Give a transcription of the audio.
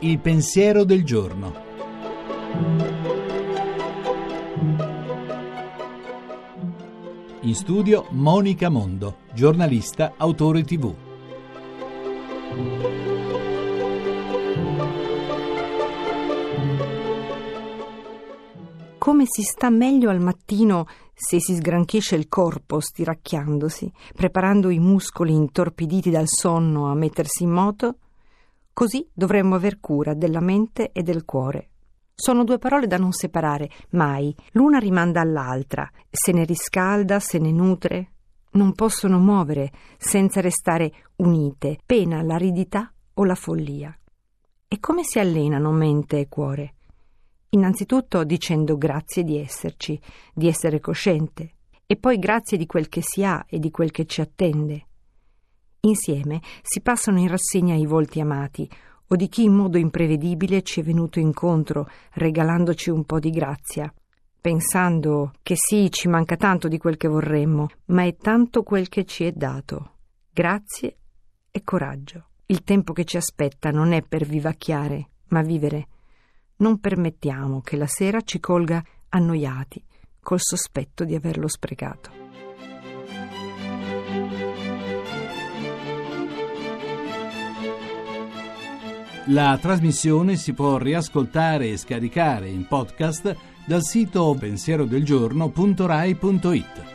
Il pensiero del giorno. In studio Monica Mondo, giornalista, autore tv. Come si sta meglio al mattino se si sgranchisce il corpo stiracchiandosi, preparando i muscoli intorpiditi dal sonno a mettersi in moto, così dovremmo aver cura della mente e del cuore. Sono due parole da non separare, mai. L'una rimanda all'altra, se ne riscalda, se ne nutre. Non possono muovere senza restare unite, pena l'aridità o la follia. E come si allenano mente e cuore? Innanzitutto dicendo grazie di esserci, di essere cosciente, e poi grazie di quel che si ha e di quel che ci attende. Insieme si passano in rassegna i volti amati, o di chi in modo imprevedibile ci è venuto incontro, regalandoci un po' di grazia, pensando che sì, ci manca tanto di quel che vorremmo, ma è tanto quel che ci è dato. Grazie e coraggio. Il tempo che ci aspetta non è per vivacchiare, ma vivere. Non permettiamo che la sera ci colga annoiati, col sospetto di averlo sprecato. La trasmissione si può riascoltare e scaricare in podcast dal sito pensierodelgiorno.rai.it.